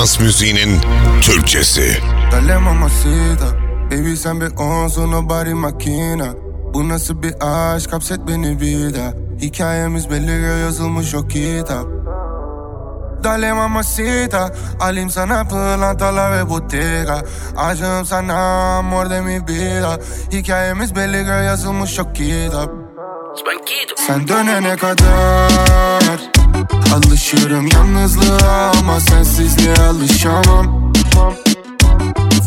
Dans müziğinin Türkçesi. Dale mamacita. Baby sen bir onsun o body makina Bu nasıl bir aşk hapset beni bir daha. Hikayemiz belli yazılmış o kitap Dale mamacita. Alayım sana pırlantalar ve bottega. Aşığım sana amor de mi vida. Hikayemiz belli yazılmış o kitap Sen dönene kadar Alışırım yalnızlığa ama sensizliğe alışamam.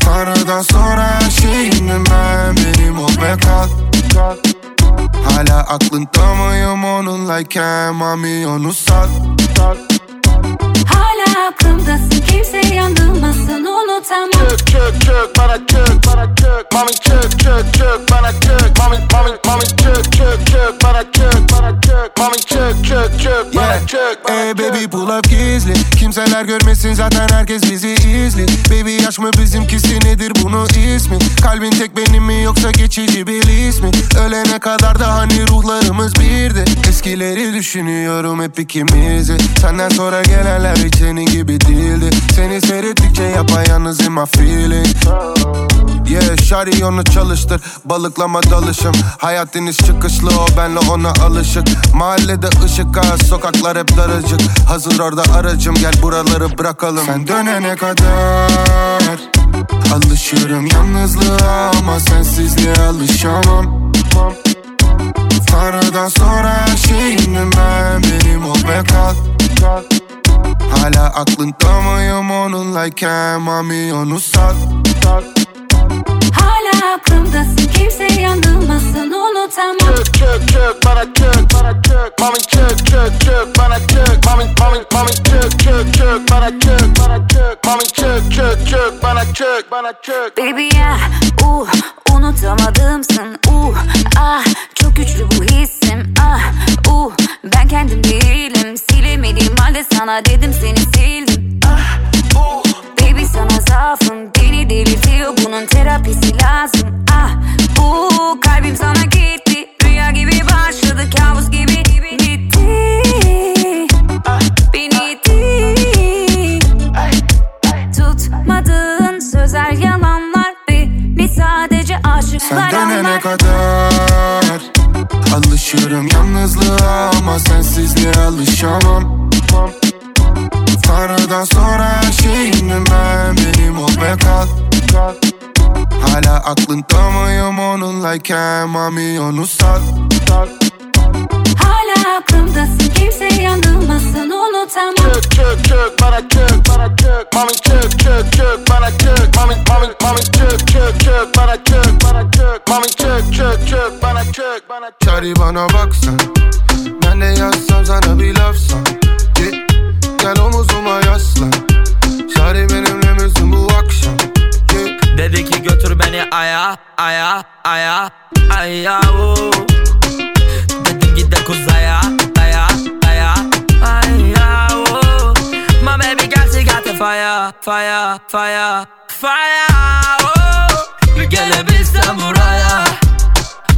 Tanrı'dan sonra her şeyimdim ben Benim ol ve kal Hala aklında mıyım onunlayken Mami onu sat Hala aklımdasın kimse yanılmasın unutamam. Çök çök çök bana çök bana çök Mami çök çök çök bana çök Mami mami mami çök çök çök bana çök bana çök Mami çök çök çök bana Yeah. çök bana Ey çök baby pull up gizli. Kimseler görmesin zaten herkes bizi izli. Baby yaş mı bizimkisi nedir bunu ismi? Kalbin tek benim mi yoksa geçici bir ismi Ölene kadar da hani ruhlarımız birdi. Eskileri düşünüyorum hep ikimizi. Senden sonra gelenler hiç senin gibi değildi. Seni seyrettikçe yapayalnız in my feeling. Yeah, şari onu çalıştır Balıklama dalışım. Hayat deniz çıkışlı o benle ona alışık. Mahallede ışık az Sokaklar hep daracık. Hazır orada aracım Gel buraları bırakalım. Sen dönene kadar Alışırım yalnızlığa Ama sensizliğe alışamam. Tanrı'dan sonra her ben Benim ol ve Hala aklında mıyım onunlayken Mami onu sat Hala aklımdasın kimse yanılmasın unutamam. Çök çök çök bana çök bana çök. Mami çök çök çök bana çök. Mami mami mami çök çök çök bana çök bana çök. Mami çök çök çök bana çök bana çök. Baby ya uh, unutamadımsın uh, ah. Çok güçlü bu hissim ah uh, ben kendim değilim. Silemediğim halde sana dedim seni sildim. Ah uh, baby sana zaafım. Beni delirtiyor. Bunun terapisi lazım. Ah uh, kalbim sana gitti. Rüya gibi başladı. Kabus gibi gitti ah, beni itti. Tutmadığın sözler yalanlar Beni sadece aşıklar Sen anlar. kadar Alışırım yalnızlığa ama sensizliğe alışamam. Tanrı'dan sonra her şeyimdim ben Benim ol ve kal. Hala aklında mıyım onunlayken Mami onu sat Hala aklımdasın kimse yanılmasın unutamam. Çök çök çök bana çök bana çök Mami çök çök çök bana çök Mami mami mami çök çök çök bana çök bana çök Mami çök çök çök bana çök bana çök Çari bana baksan Ben de yazsam fire fire fire. Oh. Gelebilsem buraya.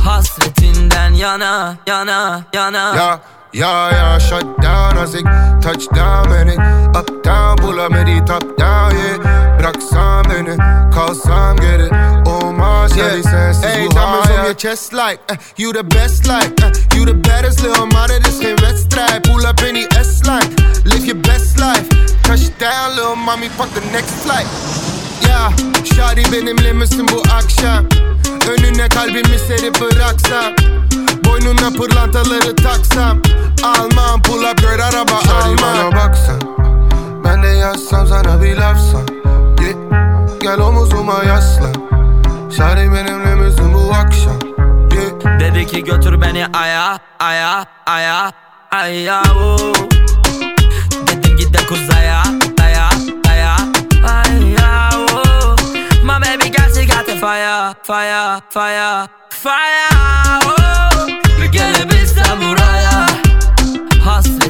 Hasretinden yana yana yana. Ya ya ya shut down azik Touchdown beni Uptown bulamedi top down yeah. Bıraksan beni Kalsam geri Olmaz yeah. sensiz Hey, bu diamonds on your chest like uh, you the best like uh, you the baddest little mama this geen wedstrijd pull up in die S-line live your best life. Touchdown little mommy fuck the next flight. Ya Şari benimle misin bu akşam. Önüne kalbimi serip bıraksam Boynuna pırlantaları taksam. Almam pull up girl araba Şari bana baksan Ben de yazsam sana bir lafsan yeah. Gel omuzuma yaslan Şari benimle misin bu akşam? Yeah. Dedi ki götür beni aya, aya, aya, aya uh. Dedim git de kuzaya, daya, daya, aya uh. My baby girl she got the fire, fire, fire, fire oh. uh. Gelip İstanbul'a Hasret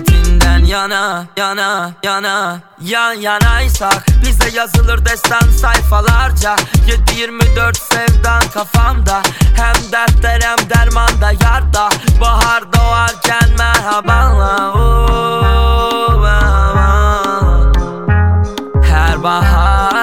yana, yana, yana. Yan yanaysak Bize yazılır destan sayfalarca. 7-24 sevdan kafamda. Hem dertler hem dermanda yarda. Bahar doğarken merhabanla oh, Her baharda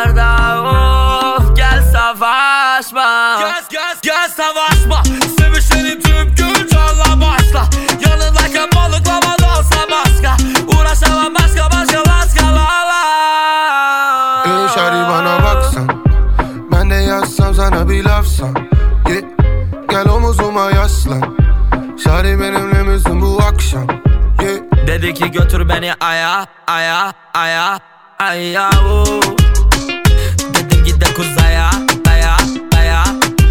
ki götür beni aya aya aya aya oo. Dedim git de kuzaya daya daya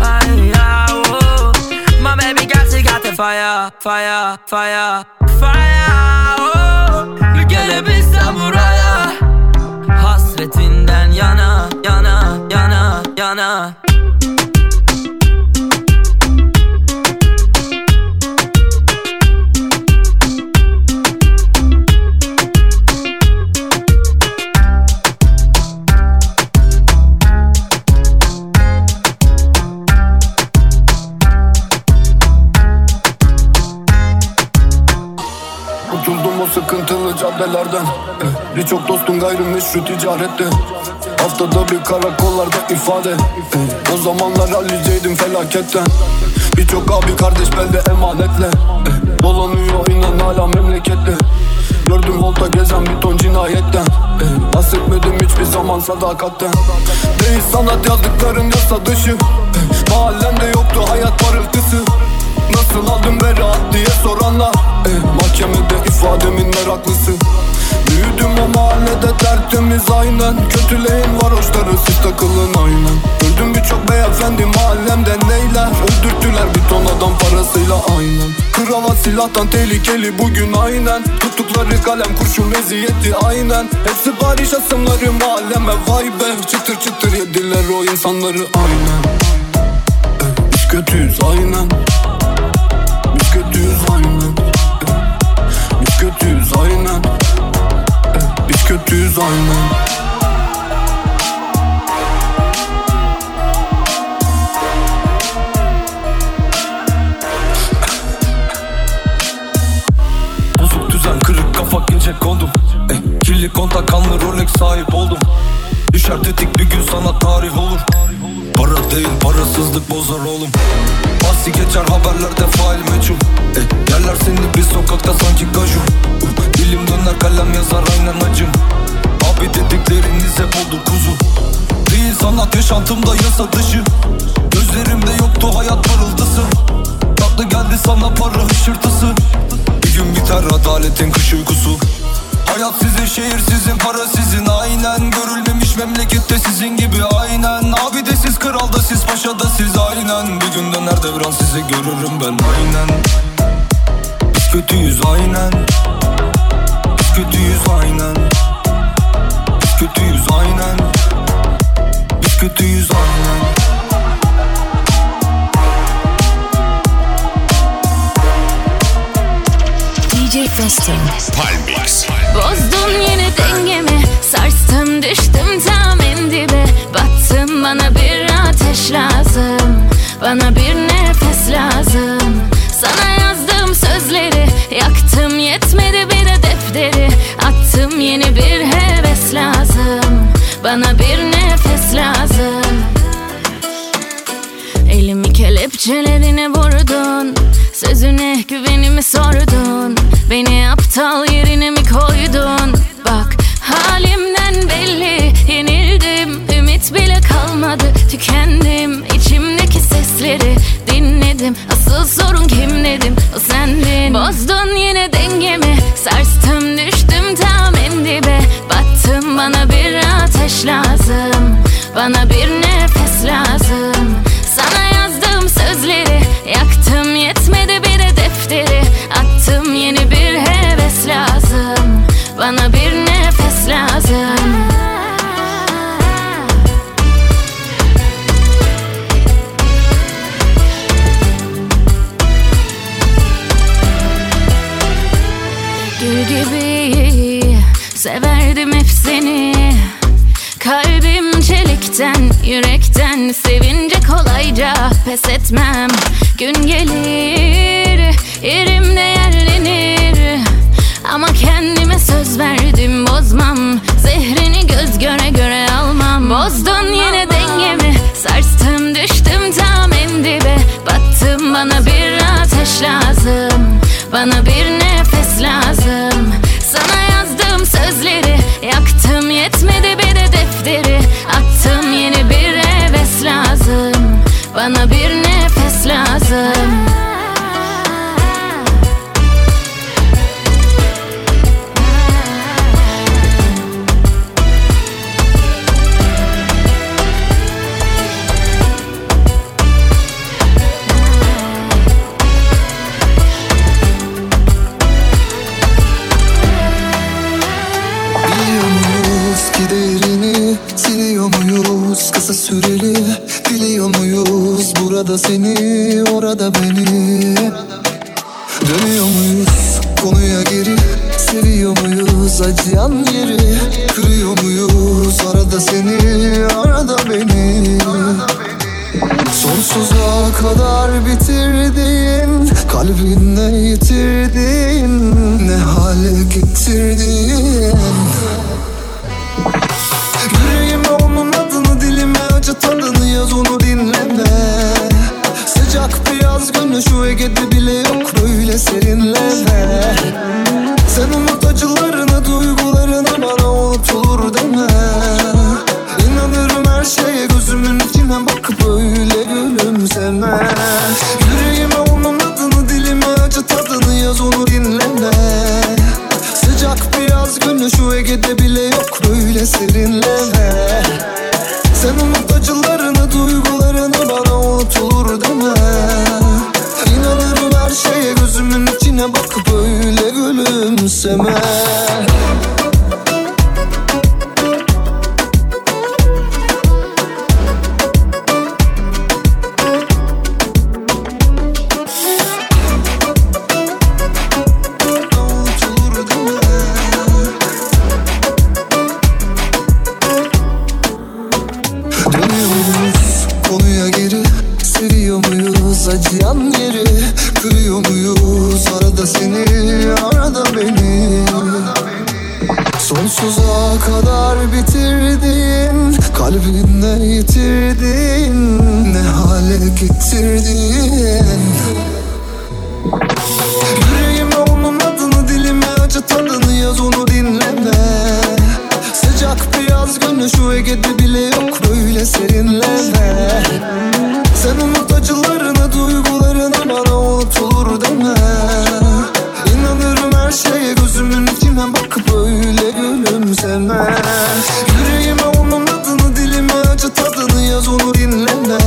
aya oo. My baby got you got the fire fire fire fire oo. Gelebilsem buraya Hasretinden yana yana yana yana sıkıntılı caddelerden. Eh, Birçok dostum gayrimeşru ticarette. Haftada bir karakollarda ifade. Eh, O zamanlar halliceydim felaketten. Birçok abi kardeş belde emanetle. Eh, Dolanıyor inan hala memlekette. Gördüm volta gezen bir ton cinayetten. Eh, Bahsetmedim hiçbir zaman sadakatten. Değil sanat yazdıkların yasa dışı eh, Mahallende yoktu hayat parıltısı. Nasıl aldım beraat diye soranlar eh, Mahkemede ifademin meraklısı. Büyüdüm o mahallede tertemiz aynen. Kötüleyin var hoşları siz takılın aynen. Gördüm birçok beyefendi mahallemde neyler? Öldürttüler bir ton adam parasıyla aynen. Kravat silahtan tehlikeli bugün aynen. Tuttukları kalem kurşun meziyeti aynen. Hepsi barış asımları mahalleme vay be. Çıtır çıtır yediler o insanları aynen. Eh, Biz kötüyüz aynen aynen. Biz kötüyüz aynen. Bozuk düzen kırık kafa ince kondum. Eh, Kirli kontak kanlı Rolex sahip oldum. Düşer tetik bir gün sana tarih olur. Para değil parasızlık bozar oğlum. Bahsi geçer haberlerde fail meçhul. Eh, Yerler seni bir sokakta sanki gaju Dilim döner kalem yazar aynen acım Abi dedikleriniz hep oldu kuzu. Değil sanat yaşantımda yasa dışı. Gözlerimde yoktu hayat parıldısı Tatlı geldi sana para hışırtısı. Bir gün biter adaletin kış uykusu. Hayat sizin şehir sizin para sizin. Aynen Görülmemiş memlekette sizin gibi. Aynen Abi de siz kral da siz paşa da siz. Aynen Bir gün döner devran sizi görürüm ben. Aynen. Biz kötüyüz aynen Biz kötüyüz aynen. Biz kötüyüz aynen. Biz kötüyüz aynen DJ Festing. Palmix. Bozdun yine dengemi Sarstım düştüm tam en dibe. Battım bana bir ateş lazım Bana bir nefes lazım. Sana yazdığım sözleri Yaktım yetmedi yeni bir heves lazım. Bana bir nefes lazım. Elimi kelepçelerine vurdun. Sözüne güvenimi sordun. Beni aptal yerine mi koydun? Bak halimden belli. Yenildim. Ümit bile kalmadı. Tükendim. İçimdeki sesleri dinledim. Asıl sorun kim dedim? O sendin. Bozdun yine dengemi. Sarstım düştüm bana bir ateş lazım. Bana bir nefes lazım pes etmem. Gün gelir yerimde yerlenir. Ama kendime söz verdim bozmam. Zehrini göz göre göre almam. Bozdun yine dengemi Sarstım düştüm tam en dibe. Battım bana bir ateş lazım. Bana bir nefes lazım muyuz burada Sonsuza kadar bitirdin Kalbinle yitirdin Ne hale getirdin? Yüreğime onun adını dilime acı tadını yaz onu dinleme. Sıcak bir yaz günü şu Ege'de bile yok böyle serinleme. Sen unut acılarını duygularını bana unutulur deme gülümseme Yüreğime onun adını dilime acı tadını yaz onu dinleme.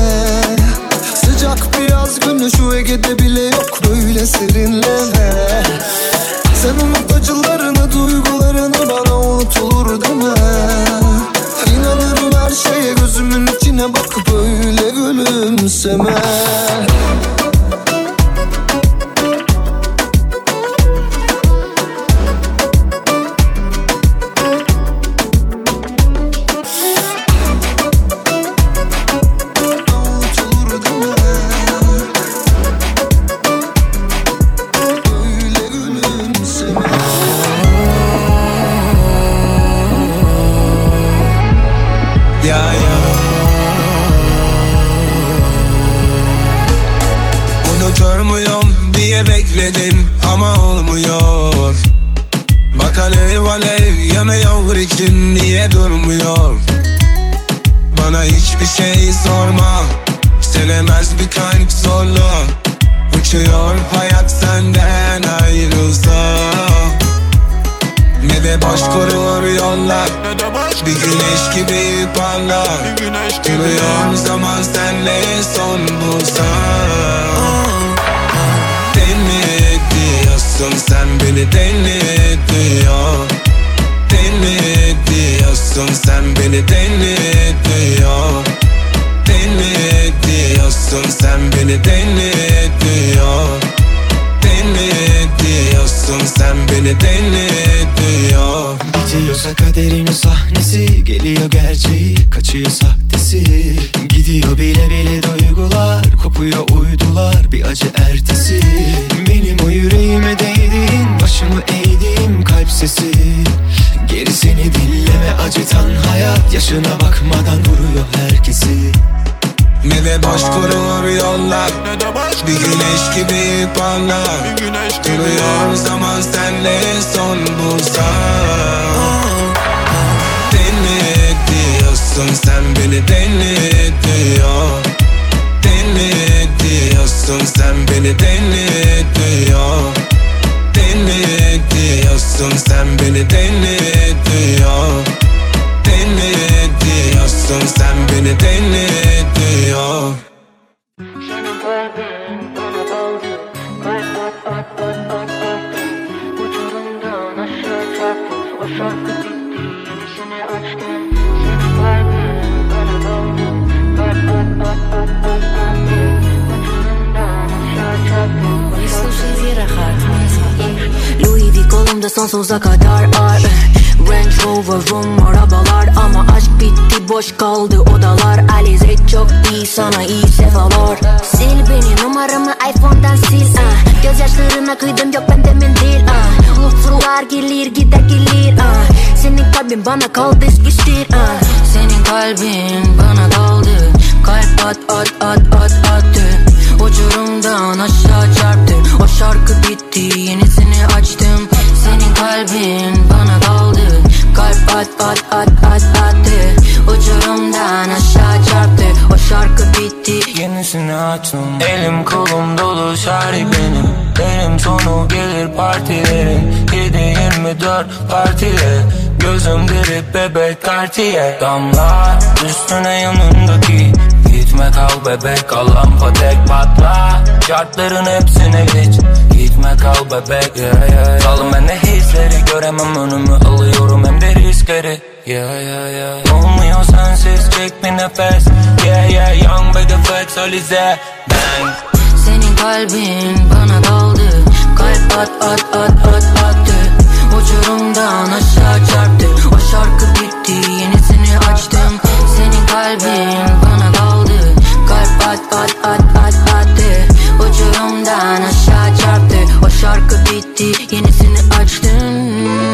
Sıcak bir yaz günü şu Ege'de bile yok böyle serinleme. Sen unut acılarını duygularını bana unutulur deme. İnanırım her şeye gözümün içine bakıp öyle gülümseme senle son bulsa. Deli diyorsun sen beni deli diyor. Deli diyorsun sen beni deli diyor. Deli diyorsun sen beni deli diyor. Deli diyorsun sen beni deli diyor Bitiyorsa kaderin sahnesi. Geliyor gerçeği kaçıyor sahtesi. Gidiyor bile bile duygular Kopuyor uydular bir acı ertesi. Benim o yüreğime değdiğin Başımı eğdiğim kalp sesi. Gerisini dilleme acıtan hayat Yaşına bakmadan vuruyor herkesi ne de boş kurulur yollar. Bir güneş gibi parlar. Duruyor zaman senle son bulsam Deli diyorsun sen beni deli diyor. Deli diyorsun sen beni deli diyor. Deli diyorsun sen beni deli diyor at at at attı Uçurumdan aşağı çarptı O şarkı bitti yenisini açtım Senin kalbin bana daldı Kalp at at at at attı Uçurumdan aşağı çarptı Не слушай Зирахат Louis V kolumda sonsuza kadar ar Range Rover'um arabalar Ama aşk bitti boş kaldı odalar Alize çok iyi sana iyi sefalar Sil beni numaramı iPhone'dan sil ah. Gözyaşlarına kıydım yok bende mendil ah. Lufrular gelir gider gelir ah. Senin kalbin bana kaldı sıkıştır ah. Senin kalbin bana kaldı Kalp at at at at attı Uçurumdan aşağı çarptı şarkı bitti yenisini açtım. Senin kalbin bana kaldı Kalp at at at at attı Uçurumdan aşağı çarptı. O şarkı bitti Yenisini açtım. Elim kolum dolu şarkı benim. Benim sonu gelir partilerin 7-24 partile Gözüm deri bebek kartiye Damla üstüne yanındaki Gitme kal bebek alan patek patla. Şartların hepsine geç Gitme kal bebek yeah, yeah. Kalın ben de hisleri göremem önümü. Alıyorum hem de riskleri Yeah yeah yeah. Olmuyor sensiz çek bir nefes. Yeah yeah young baby flex Alize. Bang. Senin kalbin bana kaldı Kalp at at at at attı. Uçurumdan aşağı çarptı. O şarkı bitti yenisini açtım. Senin kalbin at at at at attı Uçurumdan aşağı çarptı. O şarkı bitti. Yenisini Açtım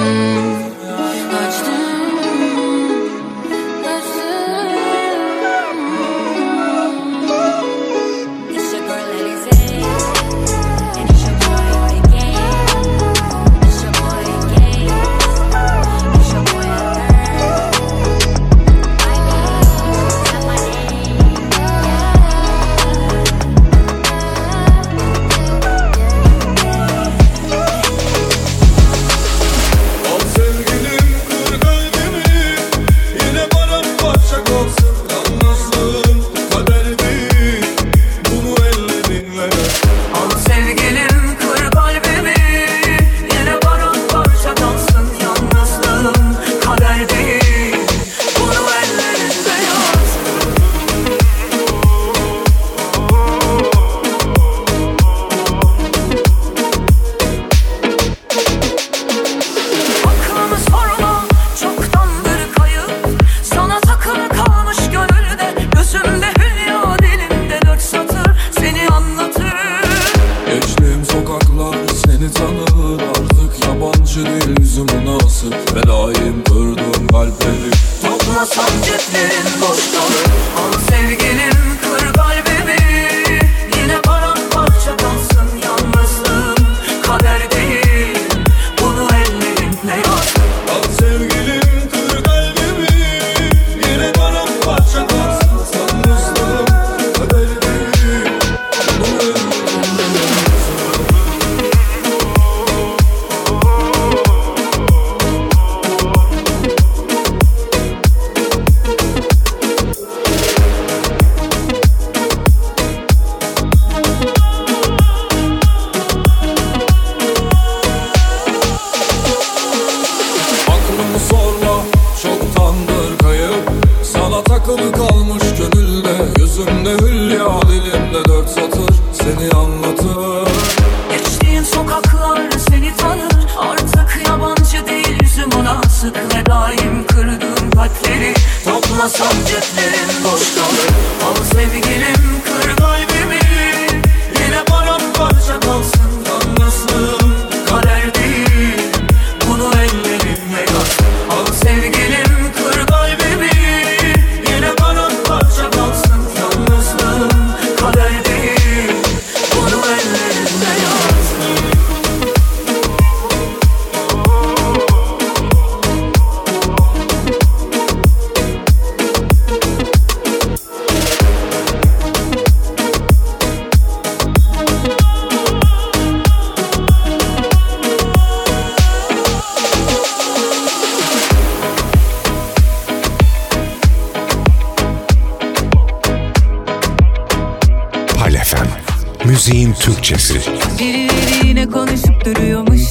Türkçesi. Birileri konuşup duruyormuş.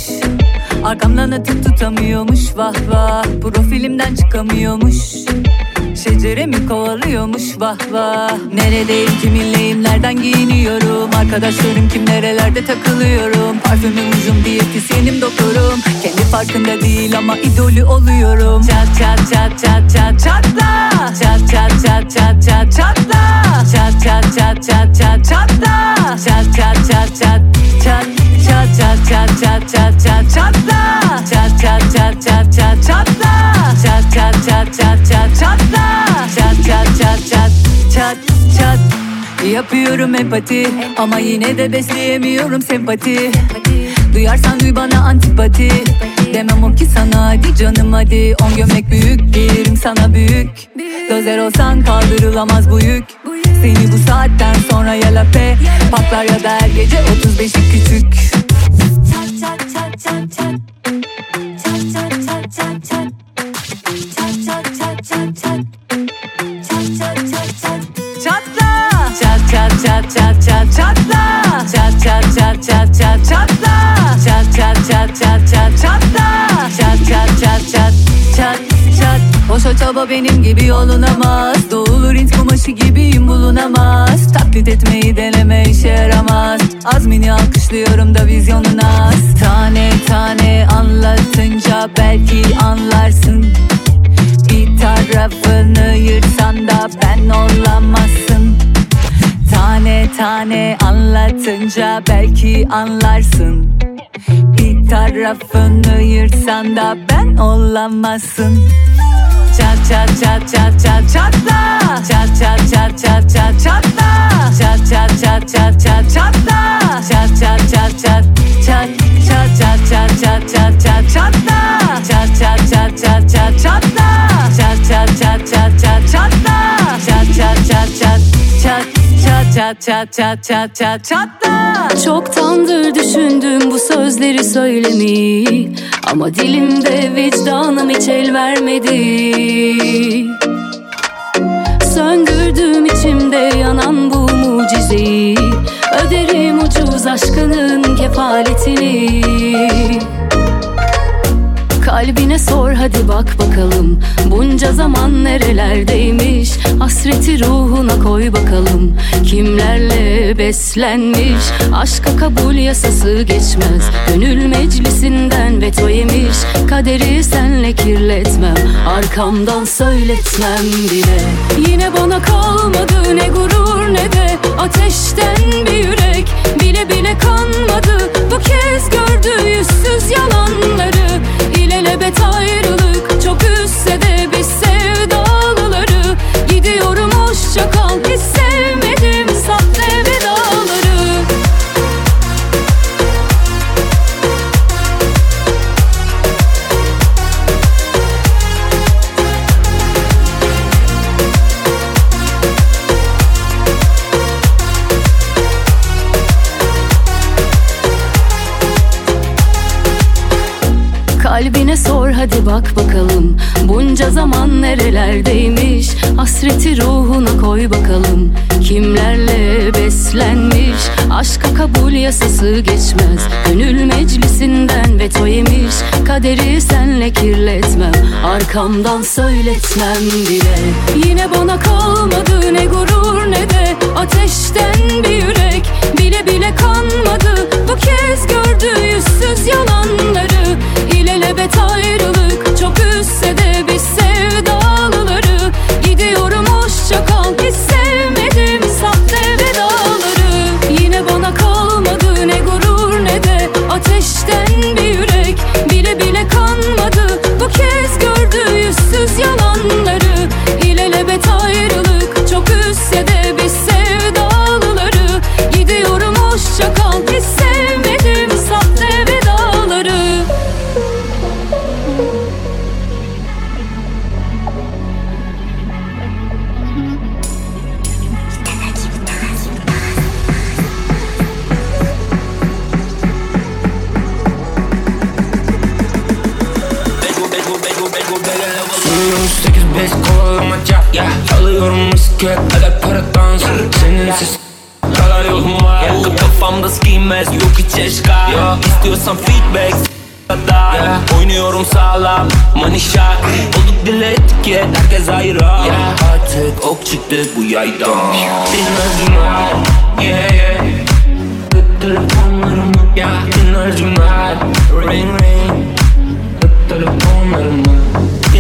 Arkamdan atıp tutamıyormuş. Vah vah Profilimden çıkamıyormuş vah vah Neredeyim kiminleyim nereden giyiniyorum Arkadaşlarım kim nerelerde takılıyorum Parfümüm ucum diyetisyenim doktorum Kendi farkında değil ama idolü oluyorum Çat çat çat çat çat çatla Çat çat çat çat çat çatla Çat çat çat çat çat çatla Çat çat çat çat çat Çat çat çat çat çat çat çatla Çat çat çat çat çat çatla Çat çat çat çat Yapıyorum empati ama yine de besleyemiyorum sempati Duyarsan duy bana antipati Demem o ki sana hadi canım hadi On gömlek büyük giyerim sana büyük Dozer olsan kaldırılamaz bu yük Seni bu saatten sonra ya lape Patlar ya da her gece 35'i küçük çat çat çat çat Çat çat çat çat çat Çat çat çat çat çat Çat Çat çat çat çat çat çatla Çat çat çat çat çat çatla Çat çat çat çat çat çatla Çat çat çat çat çat çat Boşa çaba benim gibi yolunamaz Doğulur int kumaşı gibiyim bulunamaz Taklit etmeyi deneme işe yaramaz Azmini alkışlıyorum da vizyonun az Tane tane anlatınca belki anlarsın bir tarafını yırtsan da ben olamazsın Tane tane anlatınca belki anlarsın Bir tarafını yırtsan da ben olamazsın Çat çat çat çat çat çatla Çat çat çat çat çat çatla Çat çat çat çat çat çatla Çat çat çat çat çat çat çat çat çat çat çat çatla Çat çat çat çat çat çatla Çat çat çat çat çat çatla Çat çat çat çat çat çat çat çat çat çat çat çatla Çoktandır düşündüm bu sözleri söylemeyi Ama dilimde vicdanım hiç el vermedi. Söndürdüm içimde yanan bu mucizeyi Öderim ucuz aşkının kefaletini Kalbine sor hadi bak bakalım. Bunca zaman nerelerdeymiş? Hasreti ruhuna koy bakalım. Kimlerle beslenmiş? Aşka kabul yasası geçmez. Gönül meclisinden veto yemiş. Kaderi senle kirletmem. Arkamdan söyletmem bile. Yine bana kalmadı ne gurur ne de Ateşten bir Hasreti ruhuna koy bakalım. Kimlerle beslenmiş? Aşka kabul yasası geçmez. Gönül meclisinden veto yemiş. Kaderi senle kirletmem. Arkamdan söyletmem bile. Yine bana kalmadı ne gurur ne de Ateşten bir yürek. Bile bile kanmadı Bu kez gördü yüzsüz yalanları. İlelebet ayrılık 8-5 kovalamaca Ya alıyorum riske Hadi para dans. Seninsiz kadar yolum var. Yakıp kafamda skimez yok hiç eşkal ya. İstiyorsan feedback da. Yeah. Oynuyorum sağlam shot Olduk dile etiket herkes ayrı. Artık ok çıktı bu yaydan. Dinledim var yeah yeah. Tıp telefonlarımı yeah. Dinledim var Ring ring. Tıp telefonlarımı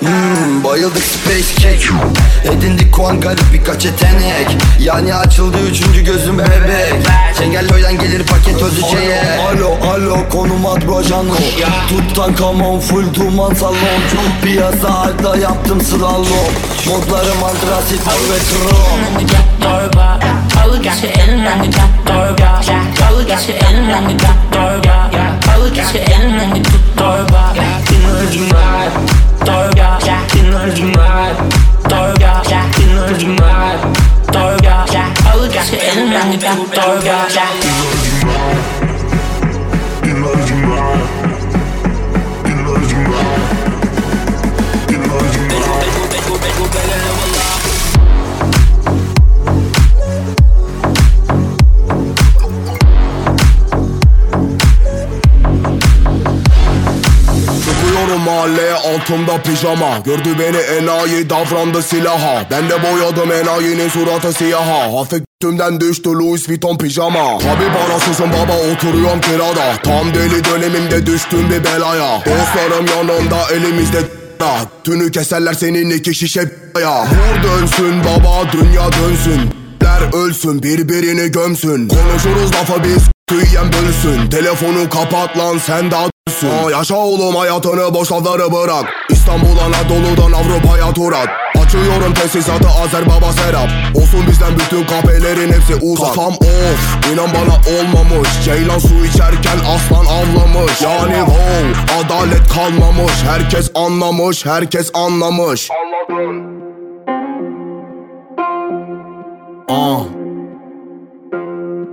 Hmm, bayıldık space cake. Edindik kuan garip birkaç yetenek. Yani açıldı üçüncü gözüm bebek. Çengelköy'den gelir paket özüçeye Alo alo konum Adrojano Tutankamon full duman salon. Piyasa halde yaptım slalom Modlarım antrasit ve krom torba Balık geçi elinden tut torba Balık geçi elinden tut torba Balık geçi elinden tut torba Dinlercim var torba Dinlercim var torba Dinlercim var torba Balık geçi elinden bir tut torba Dinlercim var Mahalleye altımda pijama. Gördü beni enayi davrandı silaha. Ben de boyadım enayinin suratı siyaha. Hafif tümden düştü Louis Vuitton pijama. Tabi parasızım baba oturuyorum kirada. Tam deli dönemimde düştüm bir belaya. Dostlarım yanımda elimizde Tünü keserler senin iki şişe ya Vur dönsün baba dünya dönsün. Der ölsün birbirini gömsün. Konuşuruz lafı biz Kıyyen bölsün Telefonu kapat lan sen daha Aa, Yaşa oğlum hayatını boş lafları bırak. İstanbul Anadolu'dan Avrupa'ya tur at. Açıyorum tesisatı Azer Baba Serap. Olsun bizden bütün kahvelerin hepsi uzak. Kafam of inan bana olmamış. Ceylan su içerken aslan avlamış. Yani wow adalet kalmamış. Herkes anlamış herkes anlamış. Aa.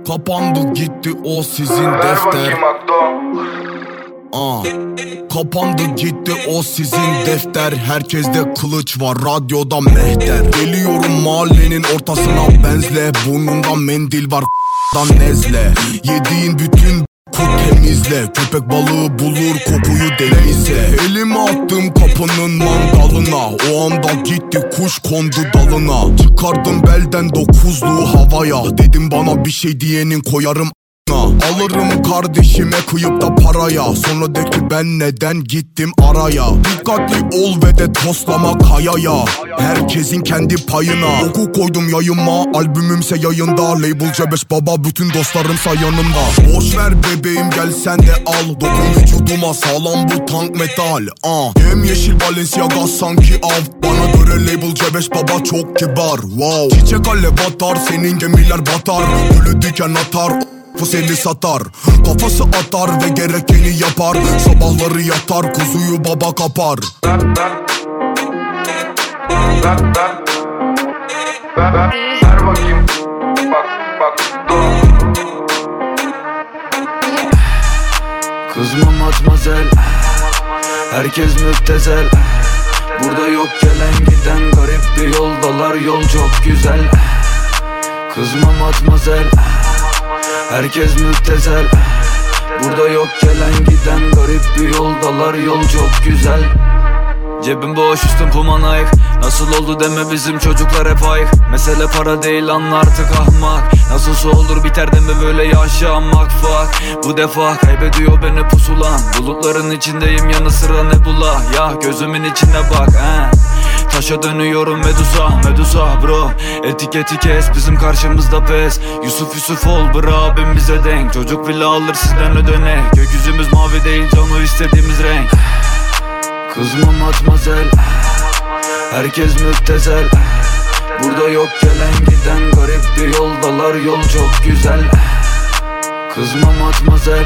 Kapandı gitti o sizin defter Aa. Kapandı gitti o sizin defter. Herkeste kılıç var radyoda mehter. Geliyorum mahallenin ortasına benzle. Burnunda mendil var dan nezle. Yediğin bütün Kut temizle. Köpek balığı bulur kokuyu deneyse Elimi attım kapının mangalına. O anda gitti kuş kondu dalına. Çıkardım belden dokuzluğu havaya. Dedim bana bir şey diyenin koyarım Alırım kardeşime kıyıp da paraya. Sonra de ki ben neden gittim araya? Dikkatli ol ve de toslama kayaya. Herkesin kendi payına. Oku koydum yayıma Albümümse yayında. Label C5 baba bütün dostlarımsa yanımda. Boş ver bebeğim gel sen de al. Dokun vücuduma sağlam bu tank metal. Uh. Yem yeşil Balenciaga sanki av. Bana göre label C5 baba çok kibar. Wow. Çiçek alev atar senin gemiler batar. Gülü diken atar bu seni satar. Kafası atar ve gerekeni yapar. Sabahları yatar kuzuyu baba kapar. Ver bakayım. Bak bak Kızma matmazel. Herkes müptezel. Burada yok gelen giden garip bir yoldalar. Yol çok güzel. Kızma matmazel Herkes müptezel. Burada yok gelen giden garip bir yoldalar. Yol çok güzel. Cebim boş üstüm puma Nike Nasıl oldu deme bizim çocuklar hep ayık. Mesele para değil anla artık ahmak. Nasılsa olur biter deme böyle yaşamak fuck Bu defa kaybediyor beni pusulan Bulutların içindeyim yanı sıra nebula. Ya gözümün içine bak he. Taşa dönüyorum Medusa, Medusa bro. Etiketi kes bizim karşımızda pes. Yusuf Yusuf ol bro abim bize denk. Çocuk villa alır sizden ödenek. Gökyüzümüz mavi değil canı istediğimiz renk. Kızma matmazel Herkes müptezel. Burada yok gelen giden garip bir yoldalar. Yol çok güzel. Kızma matmazel.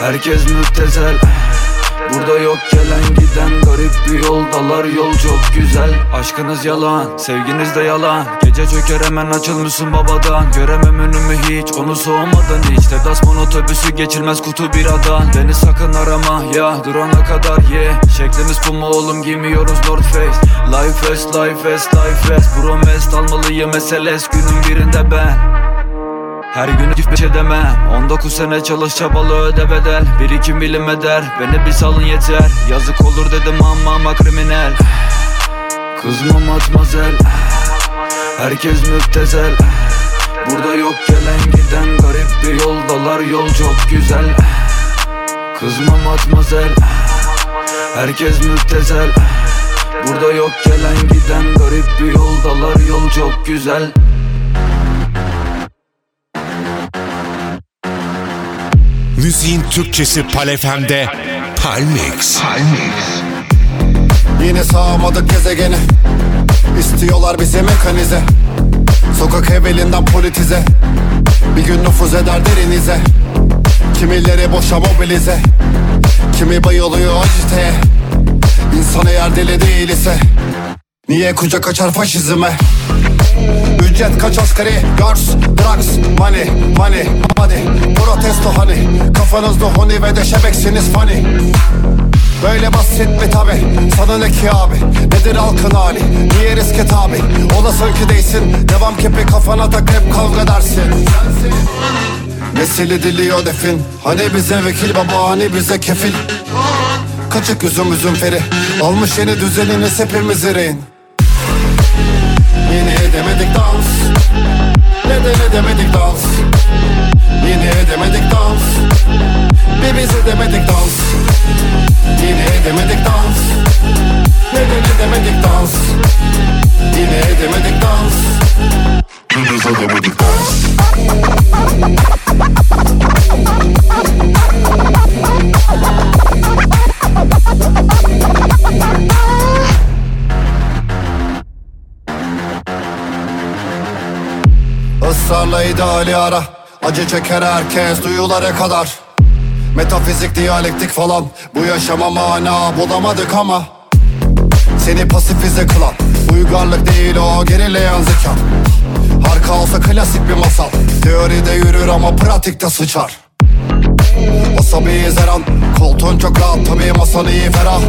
Herkes müptezel Burada yok gelen giden garip bir yoldalar. Yol çok güzel. Aşkınız yalan Sevginiz de yalan. Gece çöker hemen açılmışsın babadan. Göremem önümü hiç Onu soğumadan hiç. Tedasman otobüsü geçilmez kutu biradan Beni sakın arama ya Durana kadar ye. Yeah. Şeklimiz puma oğlum giymiyoruz North Face. Life fast life fast life fast Promest almalıyım SLS günün birinde ben her gün hiç edemem 19 sene çalış çabalı öde bedel. Birikim bilim eder Beni bir salın yeter. Yazık olur dedim ama ama kriminal. Kızma matmazel. Herkes müptezel. Burada yok gelen giden garip bir yoldalar. Yol çok güzel. Kızma matmazel. Herkes müptezel. Burada yok gelen giden garip bir yoldalar. Yol çok güzel Müziğin Türkçesi Palefem'de Palmix. Yine sağamadık gezegeni. İstiyorlar bizi mekanize. Sokak evvelinden politize. Bir gün nüfuz eder derinize. Kimileri boşa mobilize. Kimi bayılıyor aciteye. İnsan eğer deli değil ise Niye kucak açar faşizme Ücret kaç asgari Girls, drugs, money, money, money. Protesto hani Kafanızda honi ve de şebeksiniz funny. Böyle basit mi tabi? Sana ne ki abi? Nedir halkın hali? Niye riske tabi? Olasın ki değilsin. Devam kepi kafana tak hep kavga dersin. Nesili diliyor defin. Hani bize vekil baba hani bize kefil. Kaçık yüzüm üzüm feri. Almış yeni düzeniniz hepimiz rehin Neden edemedik dans Yine edemedik dans Bir biz edemedik dans Yine edemedik dans Neden edemedik dans Yine edemedik dans Bir biz edemedik dans Israrla ideali ara. Acı çeker herkes duyulara kadar. Metafizik diyalektik falan. Bu yaşama mana bulamadık ama. Seni pasifize kılan Uygarlık değil o gerileyen zeka. Harika olsa klasik bir masal. Teoride yürür ama pratikte sıçar. Asabiyiz her Koltuğun çok rahat tabii masan iyi ferah.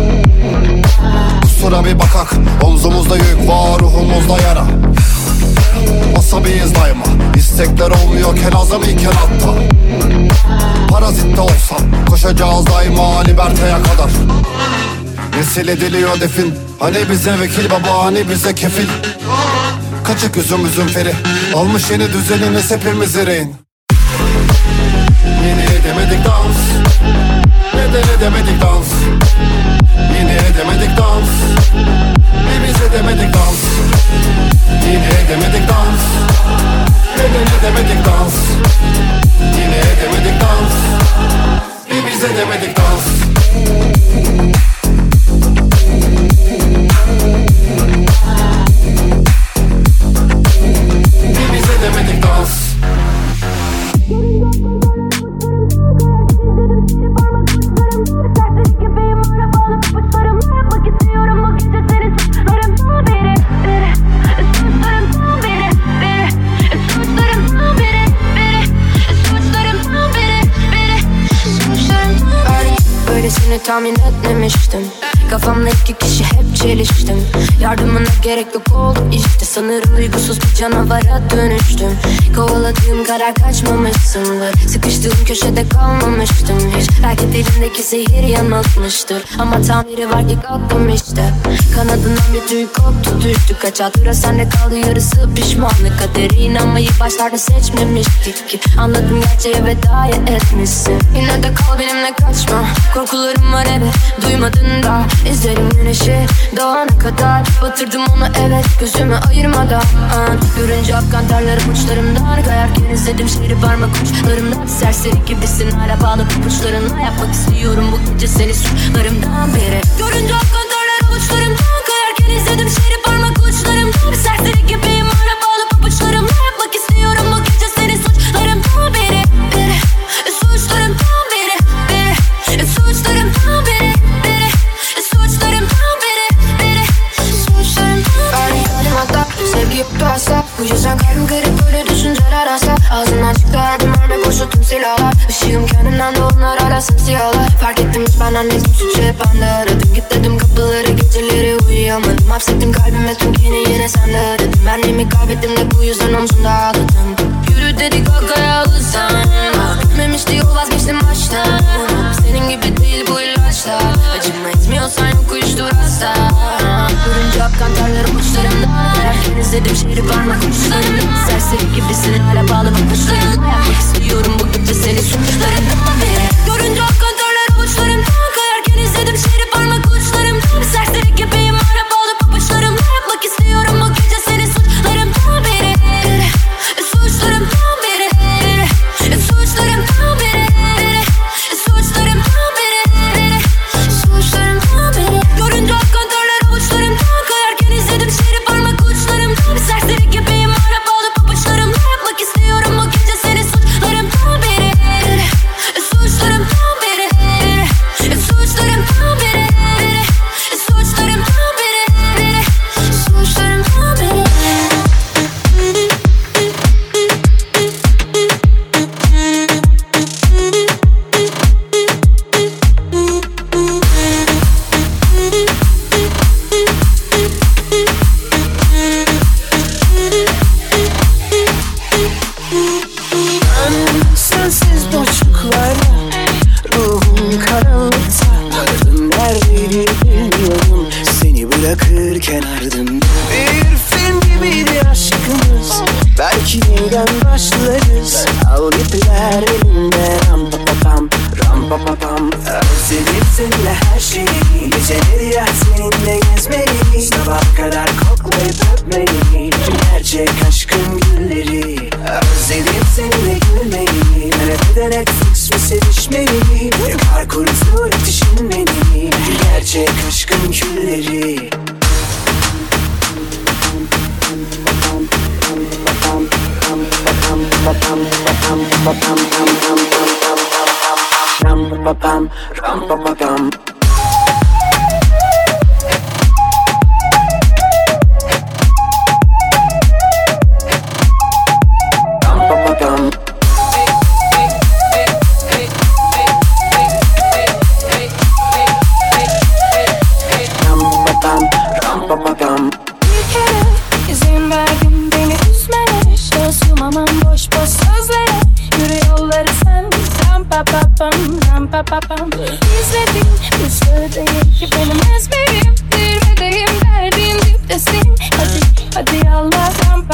Kusura bir bakak Omzumuzda yük var ruhumuzda yara Asabiyiz daima. İstekler olmuyorken azamiyken hatta Parazitte olsam Koşacağız daima liberteye kadar. Nesil ediliyor defin. Hani bize vekil baba hani bize kefil. Kaçık üzüm üzüm feri. Almış yeni düzeniniz hepimiz rehin Yine edemedik dans Neden edemedik dans? Yine edemedik dans. Bir biz edemedik dans. Yine edemedik dans. Neden edemedik dans? Yine edemedik dans. Bir biz edemedik dans. Bir biz edemedik dans Böylesini tahmin etmemiştim. Kafamla iki kişi hep çeliştim Yardımına gerek yok oldu işte. Sanırım duygusuz bir canavara dönüştüm. Kovaladığım karar kaçmamışsındır Sıkıştığım köşede kalmamıştım hiç. Belki dilimdeki zehir yanıltmıştır. Ama tamiri var ki kalktım işte. Kanadından bir tüy koptu düştü. Kaç hatıra sende kaldı yarısı pişmanlık. Kaderi inanmayı başlarda seçmemiştik ki. Anladım gerçeğe veda etmişsin. Yine de kal benimle kaçma. Korkularım var evet duymadın da. İzlerim güneşi doğana kadar. Batırdım onu evet gözümü ayırmadan. Görünce akkan terlerim uçlarımdan. Kayarken izledim şehri parmak uçlarımdan. Serseri gibisin hala bağlı papuçlarınla Yapmak istiyorum bu gece seni suçlarımdan biri Görünce akkan terler avuçlarımdan Kayarken izledim şehri parmak uçlarımdan. Serseri gibiyim hala bağlı papuçlarımla Yapmak istiyorum Kalbim garip böyle düşünceler asla Ağzından çıktı adım mermi boşu tüm silahlar. Işığım kendimden de onlar hala simsiyahlar Fark ettim hiç benden ne suçu hep ben de aradım. Git dedim kapıları geceleri uyuyamadım. Hapsettim kalbime tüm kini yine sen de aradım Benliğimi kaybettim de bu yüzden omzumda ağladım Yürü dedik kakaya alırsan Gitmemişti yol vazgeçtim baştan. Senin gibi değil bu ilaçlar. Acıma etmiyorsan yok uyuştur hasta. Görünce akkan terlerim uçlarımda Derken izledim şehri parmak uçlarımda Serseri gibisin hala bağlı bakışlarımda Yapmak istiyorum bu gece seni suçlarımda Görünce akkan terler avuçlarımda Kayarken izledim şehri parmak uçlarımda serseri gibiyim hala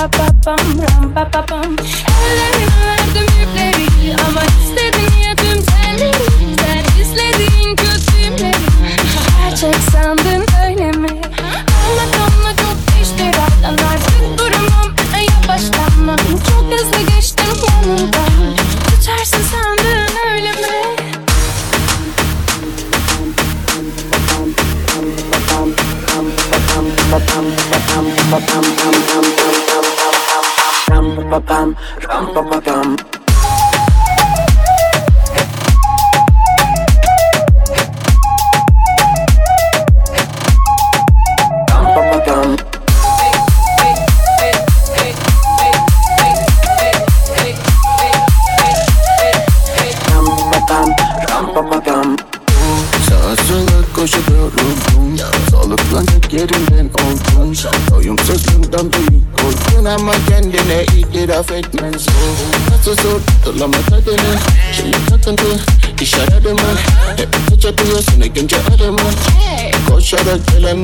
pa pa pam ram pa pa pam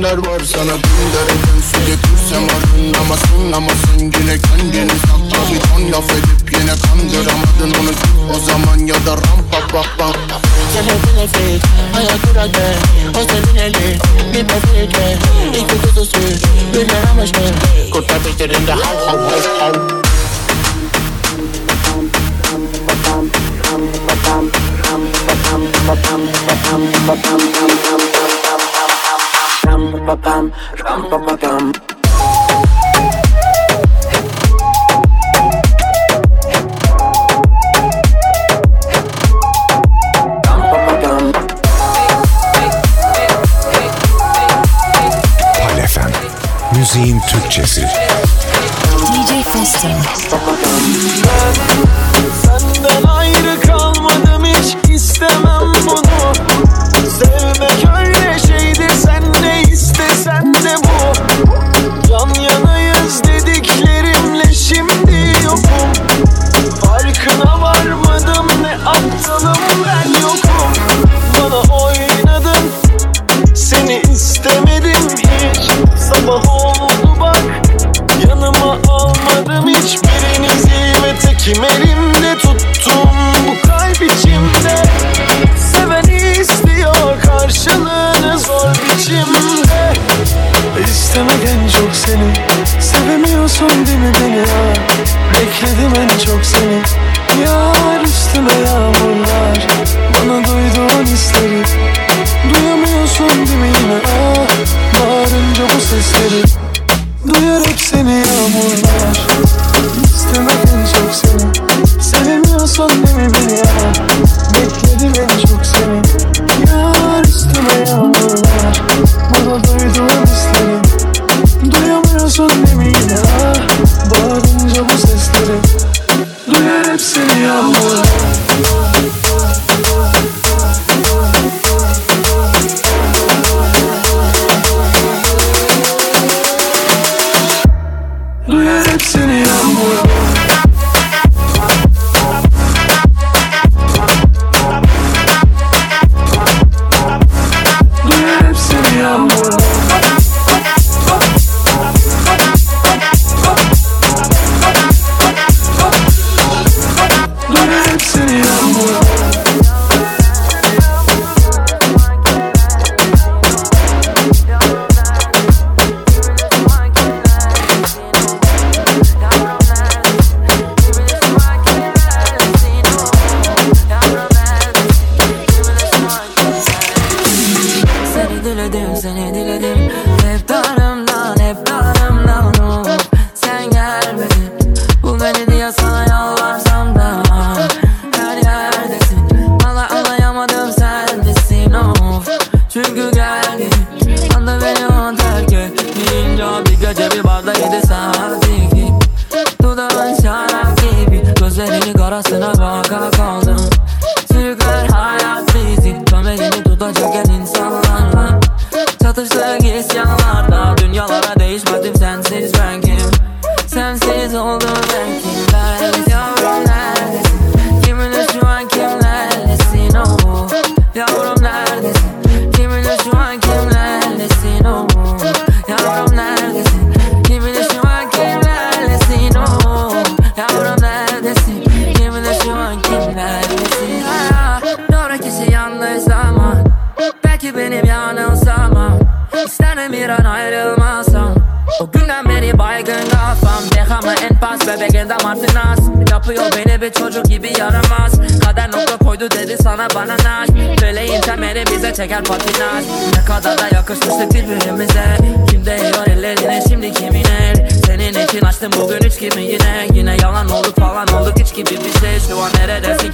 Gelenler var sana? Bin dereden su getirsem arınamazsın Ama sen yine kendini sakla. Bir ton laf edip yine kandıramadın onu. O zaman ya da rampa pa pa Sebebin efek hayat burada O senin eli bir mefeke İki kuzusu birlenemiş mi Kurtlar peşlerinde hav hav hav hav müziğin Türkçesi. DJ Festo. çok seni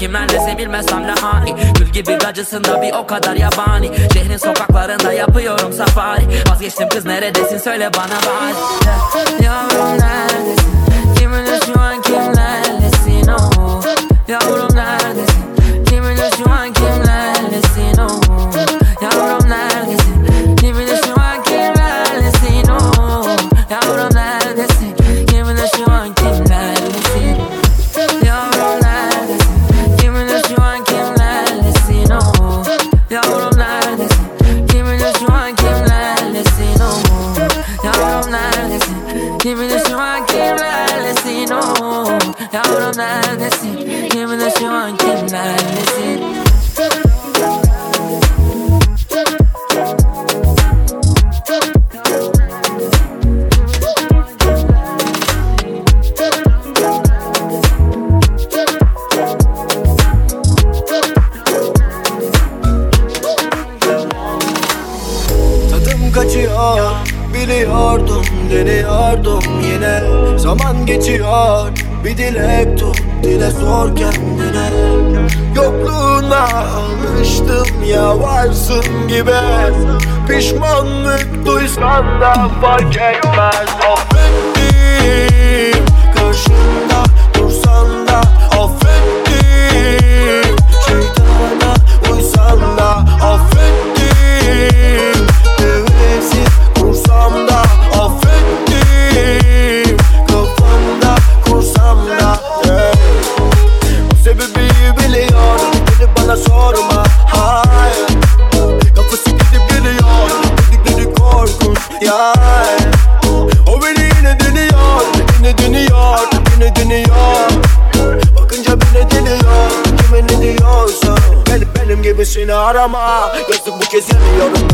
kimlerle sevilmesem de hani Gül gibi gacısında bir o kadar yabani. Şehrin sokaklarında yapıyorum safari. Vazgeçtim kız neredesin söyle bana bari. Yavrum neredesin? Kiminle şu an kimlerlesin? Oh Yavrum neredesin bile sor kendine. Yokluğuna alıştım ya varsın gibi. Pişmanlık duysan da fark etmez. Oh. Ya O beni yine deniyor Yine deniyor Yine deniyor. Bakınca beni deniyor Kime ne diyorsun? Benim, benim gibisini arama Yazık bu kez yanıyorum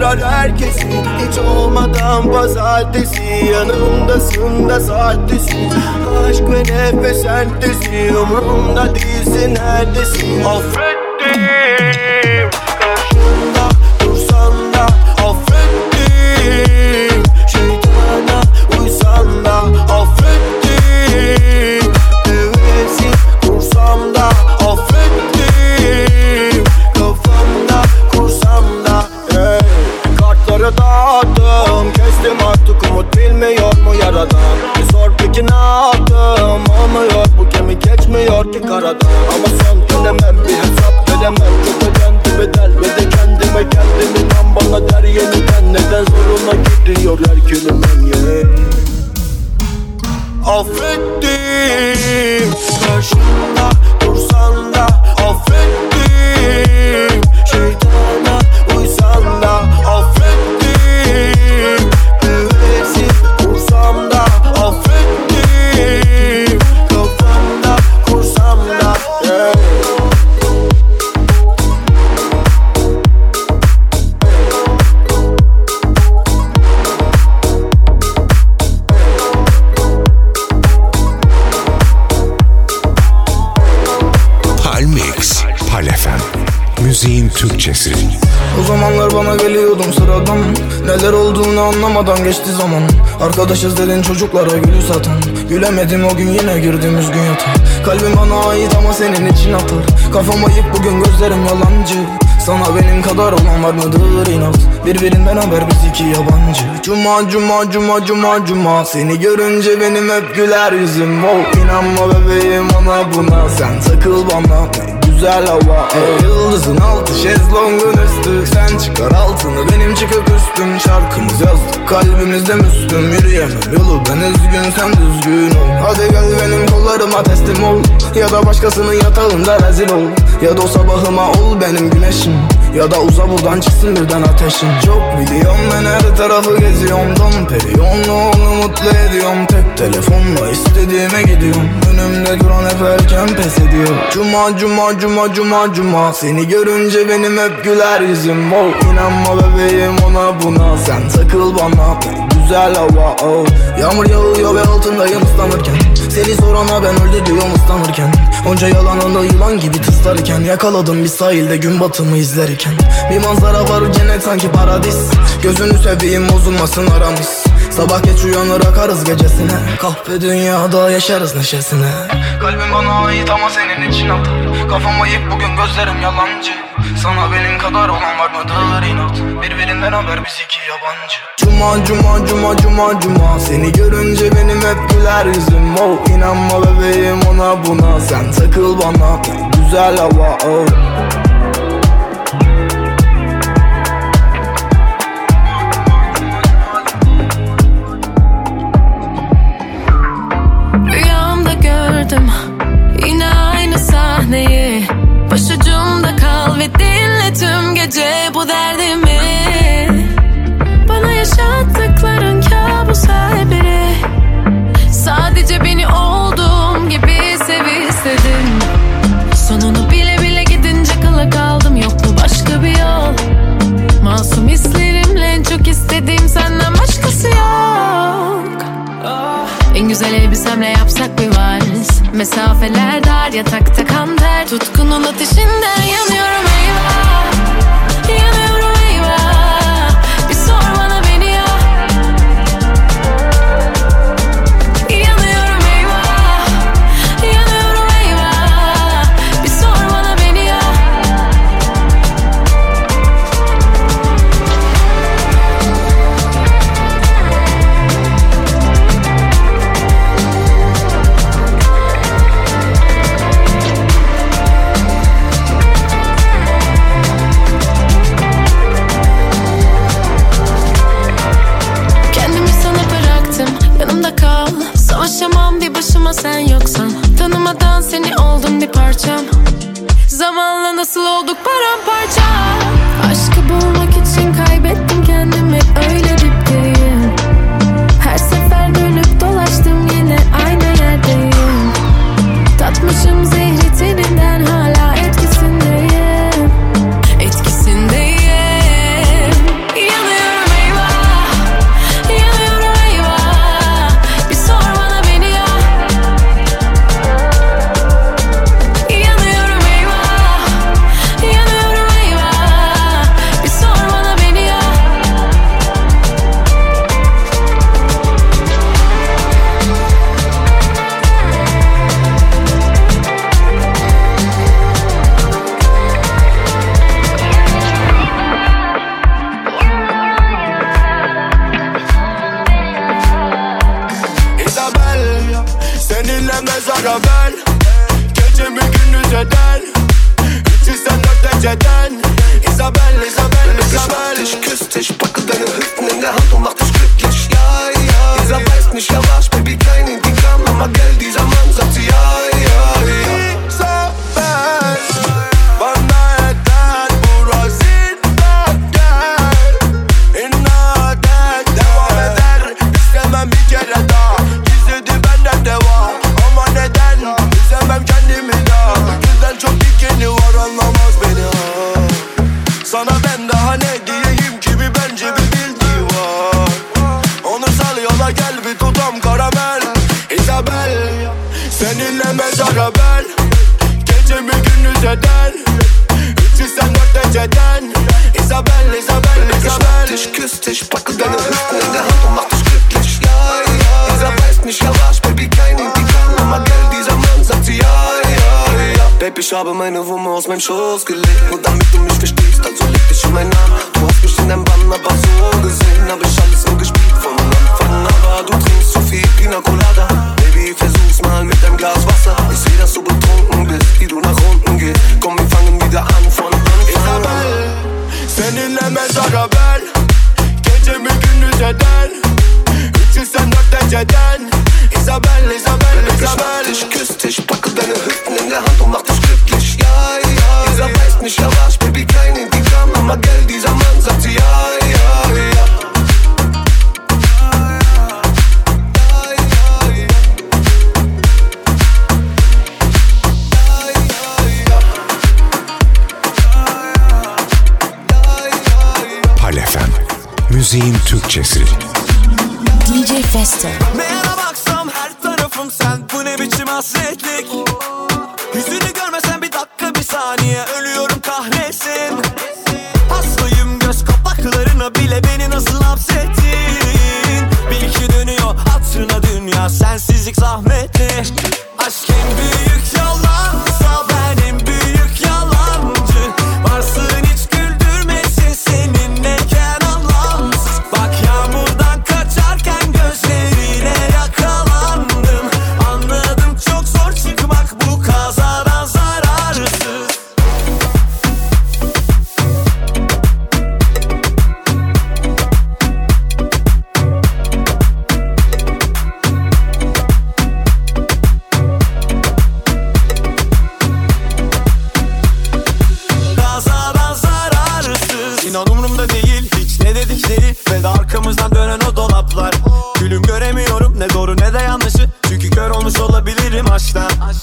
Tekrar herkesi Hiç olmadan pazartesi. Yanımdasın da sahtesi Aşk ve nefes sentezi Umrumda değilsin neredesin? Affettim Türkçesi. O zamanlar bana geliyordum sıradan. Neler olduğunu anlamadan geçti zaman. Arkadaşız dedin çocuklara gülü satan Gülemedim o gün yine girdiğimiz gün yatağa. Kalbim bana ait ama senin için atar. Kafam ayıp bugün gözlerim yalancı. Sana benim kadar olan var mıdır inat? Birbirinden haber biz iki yabancı. Cuma cuma cuma cuma cuma. Seni görünce benim hep güler yüzüm. Oh, İnanma bebeğim ona buna. Sen takıl bana güzel hava. Ey yıldızın altı şezlongun üstü. Sen çıkar altını benim çıkıp üstüm. Şarkımız yazdık kalbimizde müslüm. Yürüyemem yolu ben üzgün sen düzgün ol. Hadi gel benim kollarıma teslim ol. Ya da başkasının yatağında rezil ol. Ya da o sabahıma ol benim güneşim ya da uza buradan çıksın birden ateşin. Çok biliyorum ben her tarafı geziyorum. Don Perion'la onu mutlu ediyorum. Tek telefonla istediğime gidiyorum. Önümde duran hep erken pes ediyor. Cuma cuma cuma cuma cuma. Seni görünce benim hep güler yüzüm. Oh, İnanma bebeğim ona buna. Sen takıl bana güzel hava. Oh. Yağmur yağıyor ve altındayım ıslanırken Seni sorana ben öldü diyorum ıslanırken Onca yalanını yılan gibi tıslarken. Yakaladım bir sahilde gün batımı izlerken. Bir manzara var cennet sanki paradis. Gözünü seveyim bozulmasın aramız Sabah geç uyanır akarız gecesine. Kahpe dünyada yaşarız neşesine. Kalbim bana ait ama senin için atar. Kafam ayıp bugün gözlerim yalancı. Sana benim kadar olan var mıdır inat? Birbirinden haber biz iki yabancı. Cuma cuma cuma cuma cuma. Seni görünce benim hep güler yüzüm. Oh, İnanma bebeğim ona buna. Sen takıl bana güzel hava oh. Gece bu derdimi Mesafeler dar yatakta kan ter Tutkunun ateşinden yanıyorum eyvah anlatacağım Zamanla nasıl olduk param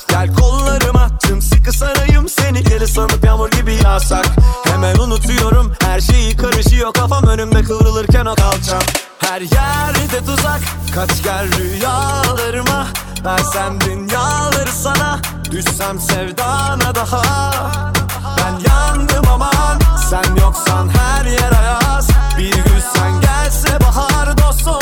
Gel kollarıma sımsıkı sarayım seni. Geri sanıp yağmur gibi yağsak. Hemen unutuyorum her şeyi karışıyor. Kafam önümde kıvrılırken o kalçam Her yerde tuzak kaç gel rüyalarıma. Versem dünyaları sana Düşsem sevdana daha. Ben yandım aman Sen yoksan her yer ayaz. Bir gün sen gelse bahar dostum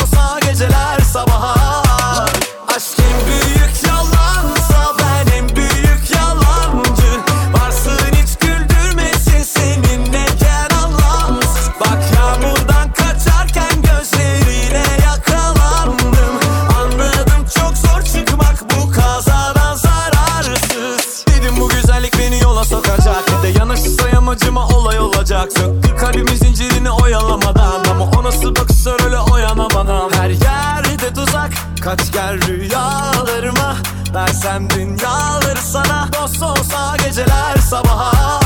Kaç gel rüyalarıma Versem dünyaları sana. Dost olsa geceler sabaha.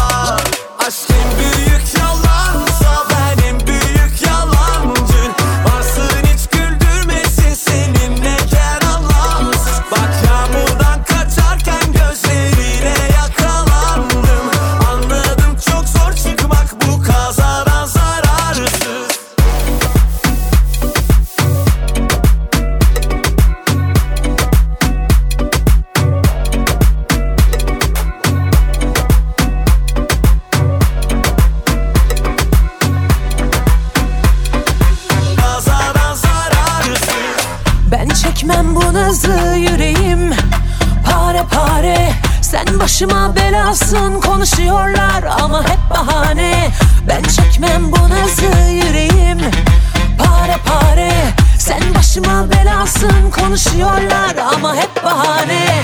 Çekmem bu nazı yüreğim. Pare pare. Sen başıma belasın. Konuşuyorlar ama hep bahane.